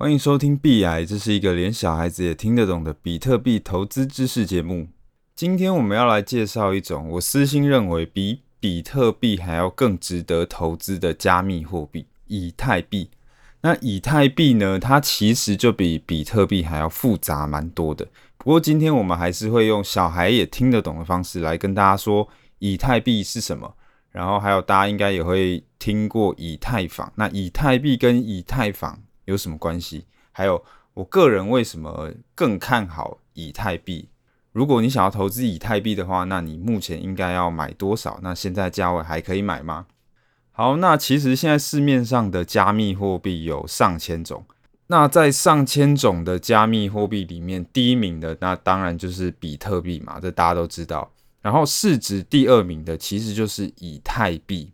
欢迎收听币癌，这是一个连小孩子也听得懂的比特币投资知识节目。今天我们要来介绍一种我私心认为比比特币还要更值得投资的加密货币——以太币。那以太币呢？它其实就比比特币还要复杂蛮多的。不过今天我们还是会用小孩也听得懂的方式来跟大家说以太币是什么。然后还有大家应该也会听过以太坊。那以太币跟以太坊有什么关系？还有，我个人为什么更看好以太币？如果你想要投资以太币的话，那你目前应该要买多少？那现在价位还可以买吗？好，那其实现在市面上的加密货币有上千种。那在上千种的加密货币里面，第一名的那当然就是比特币嘛，这大家都知道。然后市值第二名的其实就是以太币。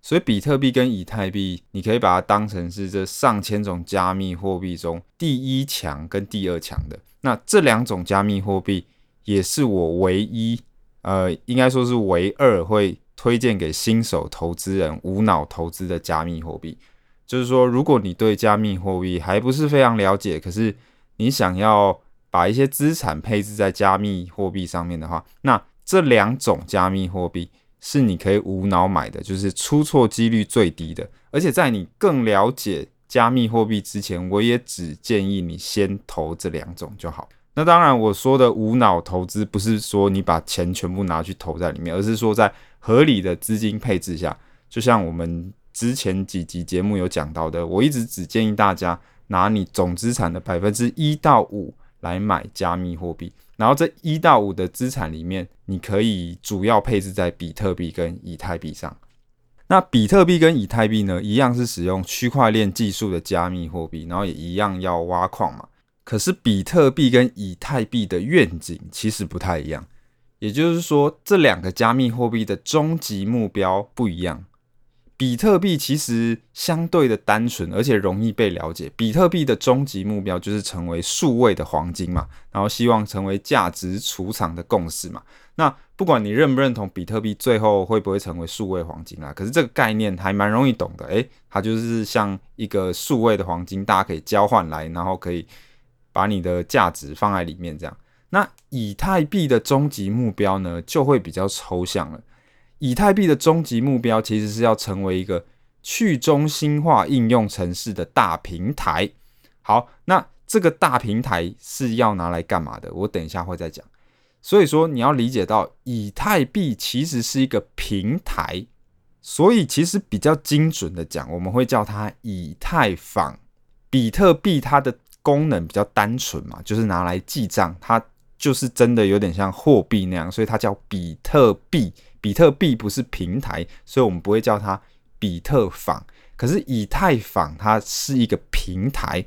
所以，比特币跟以太币，你可以把它当成是这上千种加密货币中第一强跟第二强的。那这两种加密货币，也是我唯一，呃，应该说是唯二会推荐给新手投资人无脑投资的加密货币。就是说，如果你对加密货币还不是非常了解，可是你想要把一些资产配置在加密货币上面的话，那这两种加密货币。是你可以无脑买的，就是出错几率最低的。而且在你更了解加密货币之前，我也只建议你先投这两种就好。那当然，我说的无脑投资不是说你把钱全部拿去投在里面，而是说在合理的资金配置下，就像我们之前几集节目有讲到的，我一直只建议大家拿你总资产的百分之一到五来买加密货币。然后这一到五的资产里面，你可以主要配置在比特币跟以太币上。那比特币跟以太币呢，一样是使用区块链技术的加密货币，然后也一样要挖矿嘛。可是比特币跟以太币的愿景其实不太一样，也就是说，这两个加密货币的终极目标不一样。比特币其实相对的单纯，而且容易被了解。比特币的终极目标就是成为数位的黄金嘛，然后希望成为价值储藏的共识嘛。那不管你认不认同比特币最后会不会成为数位黄金啦，可是这个概念还蛮容易懂的。诶，它就是像一个数位的黄金，大家可以交换来，然后可以把你的价值放在里面这样。那以太币的终极目标呢，就会比较抽象了。以太币的终极目标其实是要成为一个去中心化应用城市的大平台。好，那这个大平台是要拿来干嘛的？我等一下会再讲。所以说你要理解到，以太币其实是一个平台，所以其实比较精准的讲，我们会叫它以太坊。比特币它的功能比较单纯嘛，就是拿来记账，它就是真的有点像货币那样，所以它叫比特币。比特币不是平台，所以我们不会叫它比特坊。可是以太坊它是一个平台，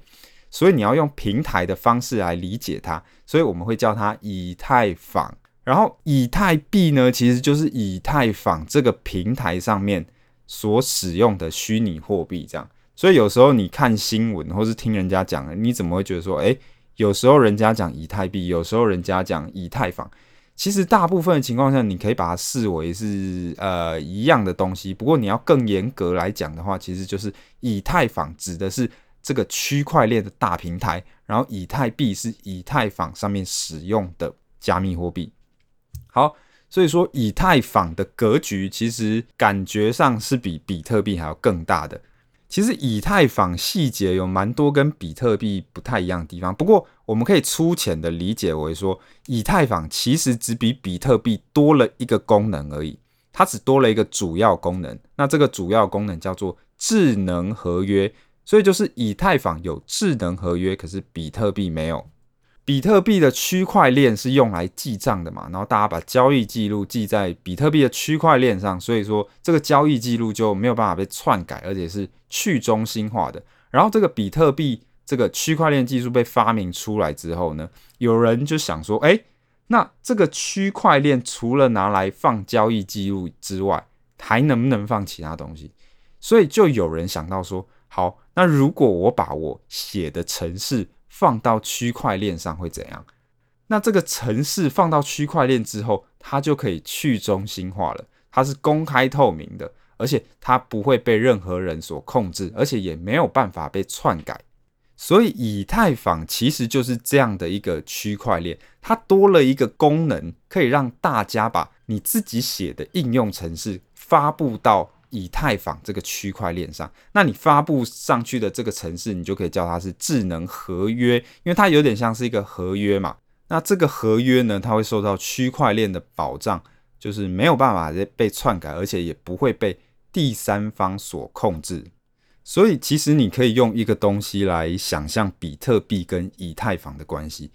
所以你要用平台的方式来理解它，所以我们会叫它以太坊。然后以太币呢，其实就是以太坊这个平台上面所使用的虚拟货币。这样，所以有时候你看新闻或是听人家讲，你怎么会觉得说，诶，有时候人家讲以太币，有时候人家讲以太坊。其实大部分的情况下，你可以把它视为是呃一样的东西。不过你要更严格来讲的话，其实就是以太坊指的是这个区块链的大平台，然后以太币是以太坊上面使用的加密货币。好，所以说以太坊的格局其实感觉上是比比特币还要更大的。其实以太坊细节有蛮多跟比特币不太一样的地方，不过我们可以粗浅的理解为说，以太坊其实只比比特币多了一个功能而已，它只多了一个主要功能。那这个主要功能叫做智能合约，所以就是以太坊有智能合约，可是比特币没有。比特币的区块链是用来记账的嘛，然后大家把交易记录记在比特币的区块链上，所以说这个交易记录就没有办法被篡改，而且是去中心化的。然后这个比特币这个区块链技术被发明出来之后呢，有人就想说，诶，那这个区块链除了拿来放交易记录之外，还能不能放其他东西？所以就有人想到说，好，那如果我把我写的程式放到区块链上会怎样？那这个城市放到区块链之后，它就可以去中心化了。它是公开透明的，而且它不会被任何人所控制，而且也没有办法被篡改。所以以太坊其实就是这样的一个区块链，它多了一个功能，可以让大家把你自己写的应用程式发布到以太坊这个区块链上。那你发布上去的这个程式，你就可以叫它是智能合约，因为它有点像是一个合约嘛。那这个合约呢，它会受到区块链的保障，就是没有办法被篡改，而且也不会被第三方所控制。所以，其实你可以用一个东西来想象比特币跟以太坊的关系。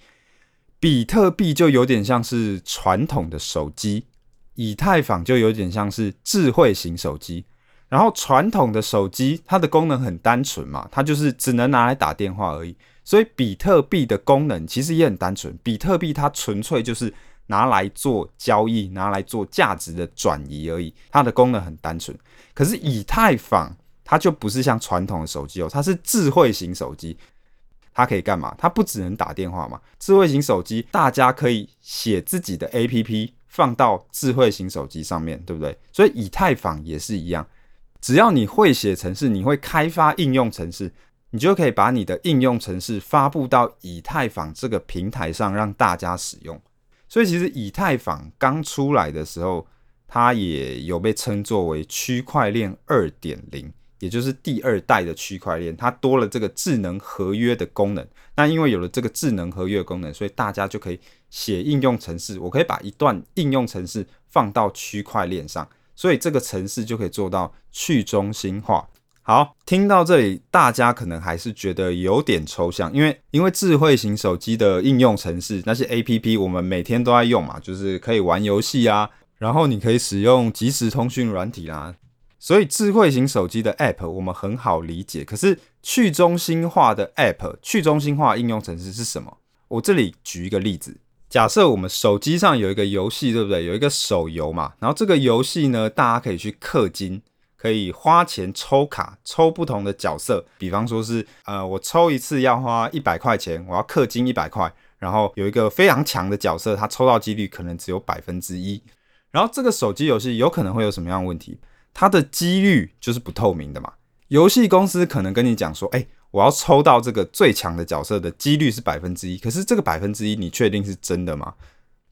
比特币就有点像是传统的手机，以太坊就有点像是智慧型手机。然后，传统的手机它的功能很单纯嘛，它就是只能拿来打电话而已。所以，比特币的功能其实也很单纯。比特币它纯粹就是拿来做交易、拿来做价值的转移而已，它的功能很单纯。可是，以太坊它就不是像传统的手机哦，它是智慧型手机，它可以干嘛？它不只能打电话嘛。智慧型手机，大家可以写自己的 APP 放到智慧型手机上面，对不对？所以以太坊也是一样，只要你会写程式，你会开发应用程式，你就可以把你的应用程式发布到以太坊这个平台上，让大家使用。所以其实以太坊刚出来的时候，它也有被称作为区块链二点零。也就是第二代的区块链，它多了这个智能合约的功能。那因为有了这个智能合约功能，所以大家就可以写应用程式。我可以把一段应用程式放到区块链上，所以这个程式就可以做到去中心化。好，听到这里，大家可能还是觉得有点抽象，因为因为智慧型手机的应用程式那些 APP，我们每天都在用嘛，就是可以玩游戏啊，然后你可以使用即时通讯软体啦。所以智慧型手机的 App 我们很好理解，可是去中心化的 App、去中心化应用程式是什么？我这里举一个例子，假设我们手机上有一个游戏，对不对？有一个手游嘛，然后这个游戏呢，大家可以去氪金，可以花钱抽卡，抽不同的角色，比方说是呃，我抽一次要花一百块钱，我要氪金一百块，然后有一个非常强的角色，它抽到几率可能只有百分之一，然后这个手机游戏有可能会有什么样的问题？它的几率就是不透明的嘛。游戏公司可能跟你讲说，哎，我要抽到这个最强的角色的几率是百分之一，可是这个百分之一你确定是真的吗？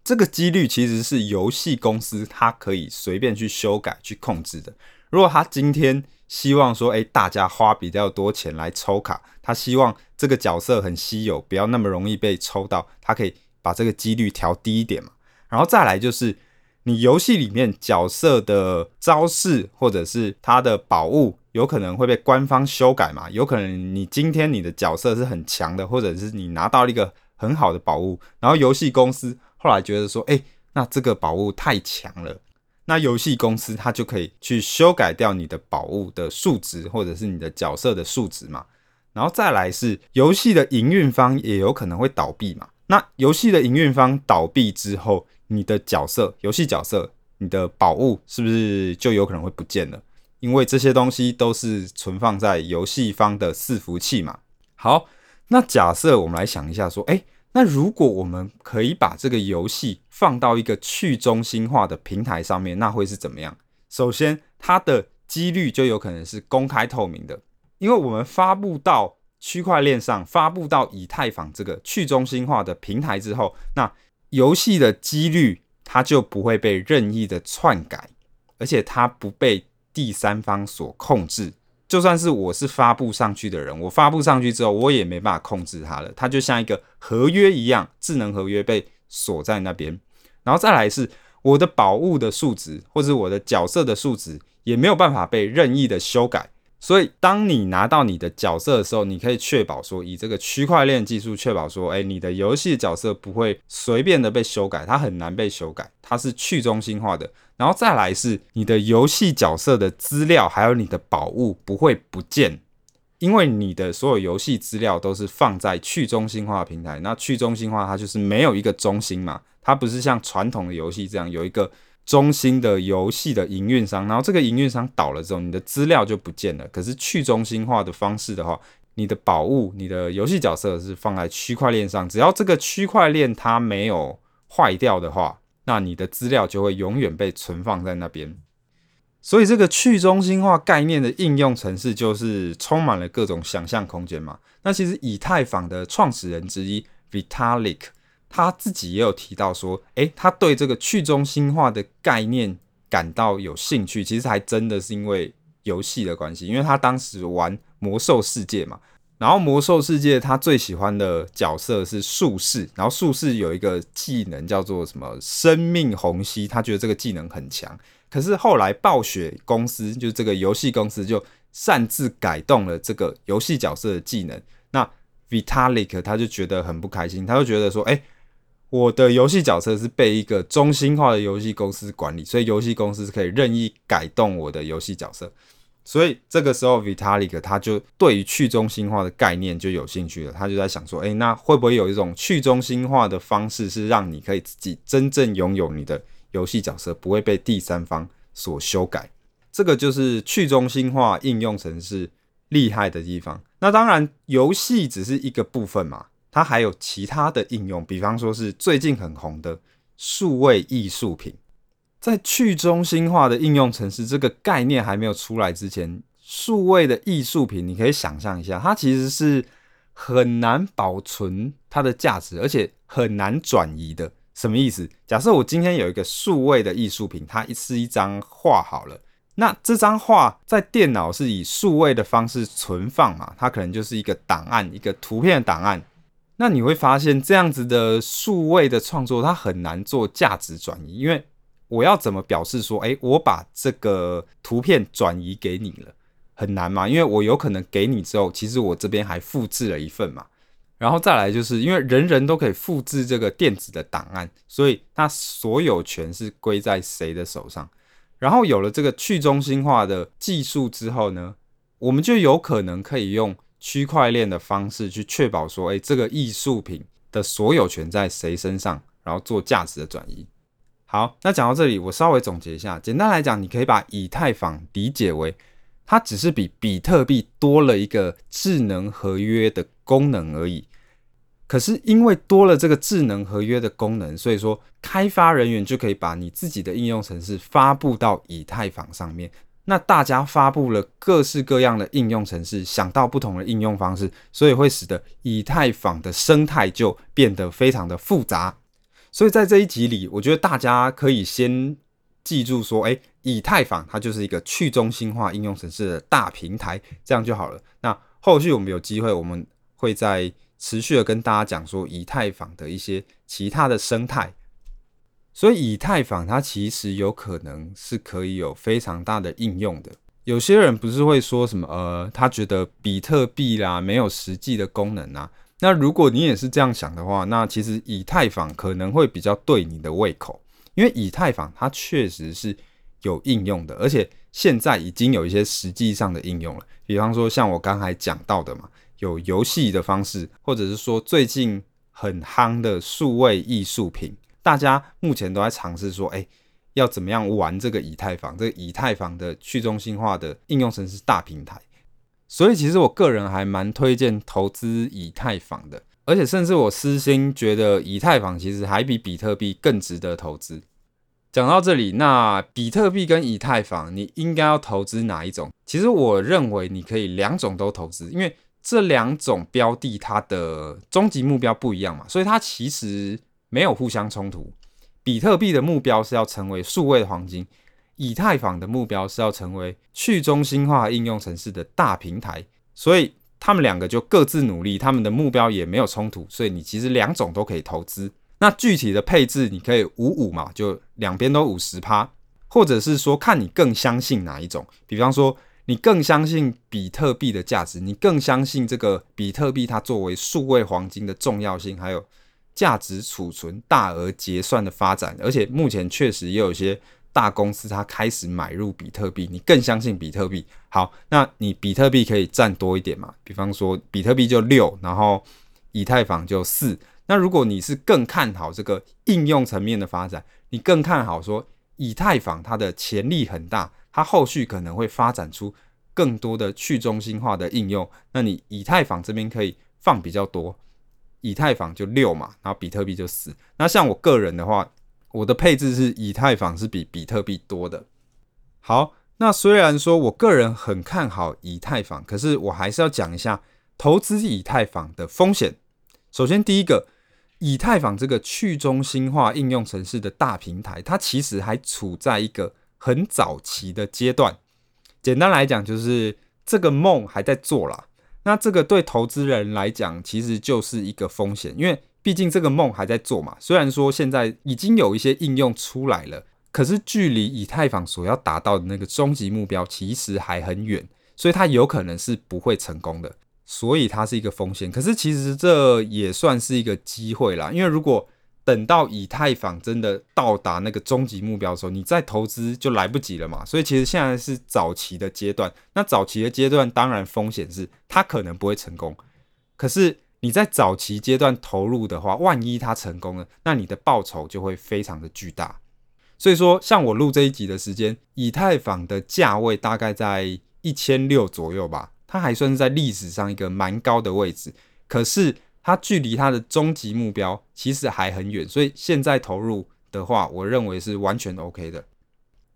这个几率其实是游戏公司它可以随便去修改、去控制的。如果他今天希望说，哎，大家花比较多钱来抽卡，他希望这个角色很稀有，不要那么容易被抽到，他可以把这个几率调低一点嘛。然后再来就是。你游戏里面角色的招式或者是他的宝物，有可能会被官方修改嘛？有可能你今天你的角色是很强的，或者是你拿到了一个很好的宝物，然后游戏公司后来觉得说，哎，那这个宝物太强了，那游戏公司它就可以去修改掉你的宝物的数值，或者是你的角色的数值嘛。然后再来是游戏的营运方也有可能会倒闭嘛。那游戏的营运方倒闭之后，你的角色、游戏角色、你的宝物是不是就有可能会不见了？因为这些东西都是存放在游戏方的伺服器嘛。好，那假设我们来想一下，说，诶，那如果我们可以把这个游戏放到一个去中心化的平台上面，那会是怎么样？首先，它的几率就有可能是公开透明的，因为我们发布到区块链上，发布到以太坊这个去中心化的平台之后，那游戏的几率，它就不会被任意的篡改，而且它不被第三方所控制。就算是我是发布上去的人，我发布上去之后，我也没办法控制它了。它就像一个合约一样，智能合约被锁在那边。然后再来是我的宝物的数值，或者我的角色的数值，也没有办法被任意的修改。所以，当你拿到你的角色的时候，你可以确保说，以这个区块链技术确保说，哎，你的游戏角色不会随便的被修改，它很难被修改，它是去中心化的。然后再来是你的游戏角色的资料，还有你的宝物不会不见，因为你的所有游戏资料都是放在去中心化平台。那去中心化它就是没有一个中心嘛，它不是像传统的游戏这样有一个。中心的游戏的营运商，然后这个营运商倒了之后，你的资料就不见了。可是去中心化的方式的话，你的宝物、你的游戏角色是放在区块链上，只要这个区块链它没有坏掉的话，那你的资料就会永远被存放在那边。所以这个去中心化概念的应用程式就是充满了各种想象空间嘛。那其实以太坊的创始人之一 Vitalik 他自己也有提到说，诶，他对这个去中心化的概念感到有兴趣，其实还真的是因为游戏的关系，因为他当时玩魔兽世界嘛。然后魔兽世界他最喜欢的角色是术士，然后术士有一个技能叫做什么生命虹吸，他觉得这个技能很强。可是后来暴雪公司就是这个游戏公司就擅自改动了这个游戏角色的技能，那 Vitalik 他就觉得很不开心，他就觉得说，哎，我的游戏角色是被一个中心化的游戏公司管理，所以游戏公司是可以任意改动我的游戏角色。所以这个时候，Vitalik 他就对于去中心化的概念就有兴趣了。他就在想说，诶，那会不会有一种去中心化的方式，是让你可以自己真正拥有你的游戏角色，不会被第三方所修改？这个就是去中心化应用程式厉害的地方。那当然，游戏只是一个部分嘛，它还有其他的应用，比方说是最近很红的数位艺术品。在去中心化的应用程式这个概念还没有出来之前，数位的艺术品，你可以想象一下，它其实是很难保存它的价值，而且很难转移的。什么意思？假设我今天有一个数位的艺术品，它是一张画好了，那这张画在电脑是以数位的方式存放嘛，它可能就是一个档案，一个图片的档案。那你会发现这样子的数位的创作，它很难做价值转移，因为我要怎么表示说，诶，我把这个图片转移给你了，很难嘛？因为我有可能给你之后，其实我这边还复制了一份嘛。然后再来就是因为人人都可以复制这个电子的档案，所以它所有权是归在谁的手上？然后有了这个去中心化的技术之后呢，我们就有可能可以用区块链的方式去确保说，诶，这个艺术品的所有权在谁身上，然后做价值的转移。好，那讲到这里，我稍微总结一下。简单来讲，你可以把以太坊理解为，它只是比比特币多了一个智能合约的功能而已。可是因为多了这个智能合约的功能，所以说开发人员就可以把你自己的应用程式发布到以太坊上面。那大家发布了各式各样的应用程式，想到不同的应用方式，所以会使得以太坊的生态就变得非常的复杂。所以在这一集里，我觉得大家可以先记住说，诶，以太坊它就是一个去中心化应用程式的大平台，这样就好了。那后续我们有机会，我们会再持续的跟大家讲说以太坊的一些其他的生态。所以以太坊它其实有可能是可以有非常大的应用的。有些人不是会说什么，呃，他觉得比特币啦没有实际的功能啊。那如果你也是这样想的话，那其实以太坊可能会比较对你的胃口，因为以太坊它确实是有应用的，而且现在已经有一些实际上的应用了。比方说像我刚才讲到的嘛，有游戏的方式，或者是说最近很夯的数位艺术品，大家目前都在尝试说，哎，要怎么样玩这个以太坊？这个以太坊的去中心化的应用程式大平台。所以其实我个人还蛮推荐投资以太坊的，而且甚至我私心觉得以太坊其实还比比特币更值得投资。讲到这里，那比特币跟以太坊，你应该要投资哪一种？其实我认为你可以两种都投资，因为这两种标的它的终极目标不一样嘛，所以它其实没有互相冲突。比特币的目标是要成为数位黄金。以太坊的目标是要成为去中心化应用城市的大平台，所以他们两个就各自努力，他们的目标也没有冲突，所以你其实两种都可以投资。那具体的配置你可以五五嘛，就两边都五十趴，或者是说看你更相信哪一种。比方说你更相信比特币的价值，你更相信这个比特币它作为数位黄金的重要性，还有价值储存、大额结算的发展，而且目前确实也有一些。大公司它开始买入比特币，你更相信比特币。好，那你比特币可以占多一点嘛？比方说比特币就六，然后以太坊就四。那如果你是更看好这个应用层面的发展，你更看好说以太坊它的潜力很大，它后续可能会发展出更多的去中心化的应用。那你以太坊这边可以放比较多，以太坊就六嘛，然后比特币就四。那像我个人的话。我的配置是以太坊是比比特币多的。好，那虽然说我个人很看好以太坊，可是我还是要讲一下投资以太坊的风险。首先，第一个，以太坊这个去中心化应用程式的大平台，它其实还处在一个很早期的阶段。简单来讲，就是这个梦还在做啦。那这个对投资人来讲，其实就是一个风险，因为毕竟这个梦还在做嘛。虽然说现在已经有一些应用出来了。可是距离以太坊所要达到的那个终极目标其实还很远，所以它有可能是不会成功的，所以它是一个风险。可是其实这也算是一个机会啦，因为如果等到以太坊真的到达那个终极目标的时候，你再投资就来不及了嘛。所以其实现在是早期的阶段，那早期的阶段当然风险是它可能不会成功。可是你在早期阶段投入的话，万一它成功了，那你的报酬就会非常的巨大。所以说，像我录这一集的时间，以太坊的价位大概在一千六左右吧，它还算是在历史上一个蛮高的位置。可是它距离它的终极目标其实还很远，所以现在投入的话，我认为是完全 OK 的。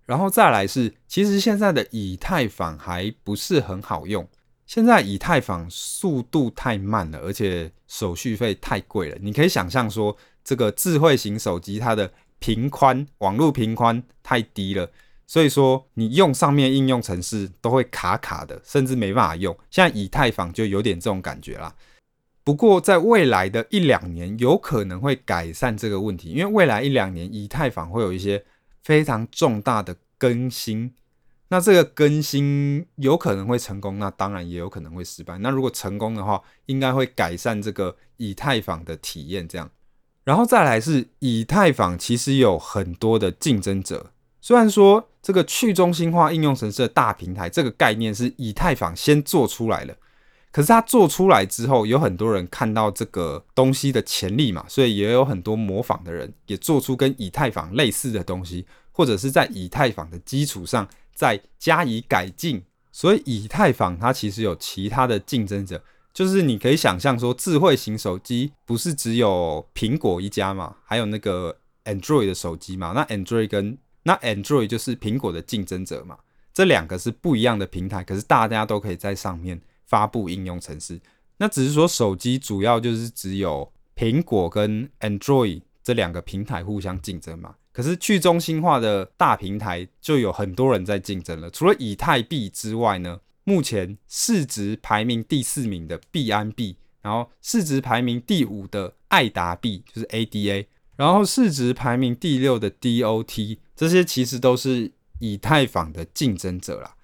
然后再来是，其实现在的以太坊还不是很好用，现在以太坊速度太慢了，而且手续费太贵了。你可以想象说，这个智慧型手机它的频宽，网络频宽太低了，所以说你用上面应用程式都会卡卡的，甚至没办法用。现在以太坊就有点这种感觉啦。不过在未来的一两年，有可能会改善这个问题，因为未来一两年以太坊会有一些非常重大的更新。那这个更新有可能会成功，那当然也有可能会失败。那如果成功的话，应该会改善这个以太坊的体验，这样。然后再来是以太坊，其实有很多的竞争者。虽然说这个去中心化应用程式的大平台这个概念是以太坊先做出来了，可是它做出来之后，有很多人看到这个东西的潜力嘛，所以也有很多模仿的人也做出跟以太坊类似的东西，或者是在以太坊的基础上再加以改进。所以以太坊它其实有其他的竞争者。就是你可以想象说，智慧型手机不是只有苹果一家嘛，还有那个 Android 的手机嘛。那 Android 跟那 Android 就是苹果的竞争者嘛。这两个是不一样的平台，可是大家都可以在上面发布应用程式。那只是说手机主要就是只有苹果跟 Android 这两个平台互相竞争嘛。可是去中心化的大平台就有很多人在竞争了。除了以太币之外呢？目前市值排名第四名的币安币，然后市值排名第五的爱达币就是 ADA，然后市值排名第六的 DOT，这些其实都是以太坊的竞争者啦。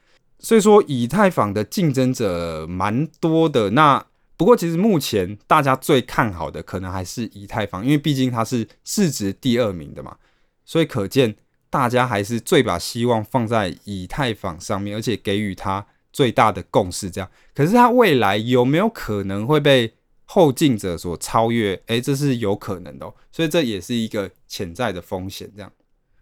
所以说以太坊的竞争者蛮多的。那不过其实目前大家最看好的可能还是以太坊，因为毕竟它是市值第二名的嘛，所以可见大家还是最把希望放在以太坊上面，而且给予它。最大的共识这样，可是它未来有没有可能会被后进者所超越？诶，这是有可能的哦，所以这也是一个潜在的风险。这样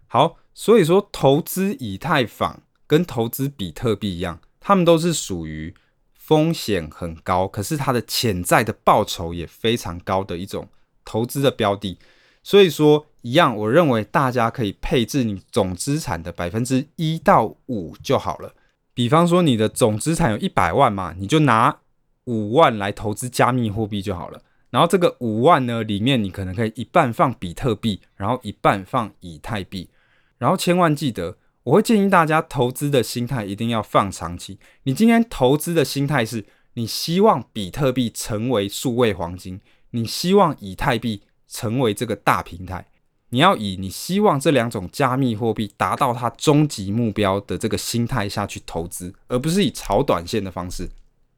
好，所以说投资以太坊跟投资比特币一样，他们都是属于风险很高，可是它的潜在的报酬也非常高的一种投资的标的。所以说一样，我认为大家可以配置你总资产的百分之一到五就好了。比方说，你的总资产有一百万嘛，你就拿五万来投资加密货币就好了。然后这个五万呢，里面你可能可以一半放比特币，然后一半放以太币。然后千万记得，我会建议大家投资的心态一定要放长期。你今天投资的心态是你希望比特币成为数位黄金，你希望以太币成为这个大平台。你要以你希望这两种加密货币达到它终极目标的这个心态下去投资，而不是以炒短线的方式。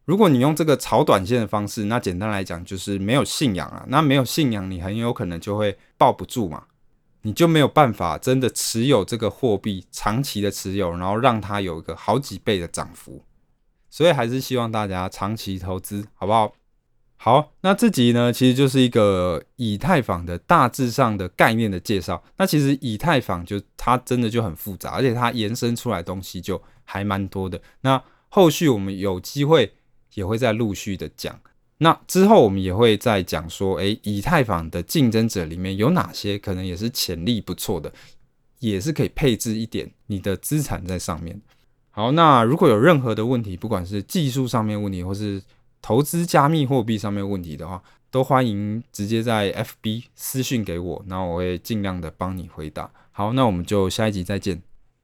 如果你用这个炒短线的方式，那简单来讲就是没有信仰啊。那没有信仰，你很有可能就会抱不住嘛，你就没有办法真的持有这个货币，长期的持有，然后让它有一个好几倍的涨幅。所以还是希望大家长期投资，好不好？好，那这集呢，其实就是一个以太坊的大致上的概念的介绍。那其实以太坊就它真的就很复杂，而且它延伸出来东西就还蛮多的。那后续我们有机会也会再陆续的讲。那之后我们也会再讲说，诶，以太坊的竞争者里面有哪些可能也是潜力不错的，也是可以配置一点你的资产在上面。好，那如果有任何的问题，不管是技术上面问题，或是投资加密货币上面问题的话，都欢迎直接在 FB 私讯给我，那我会尽量的帮你回答。好，那我们就下一集再见。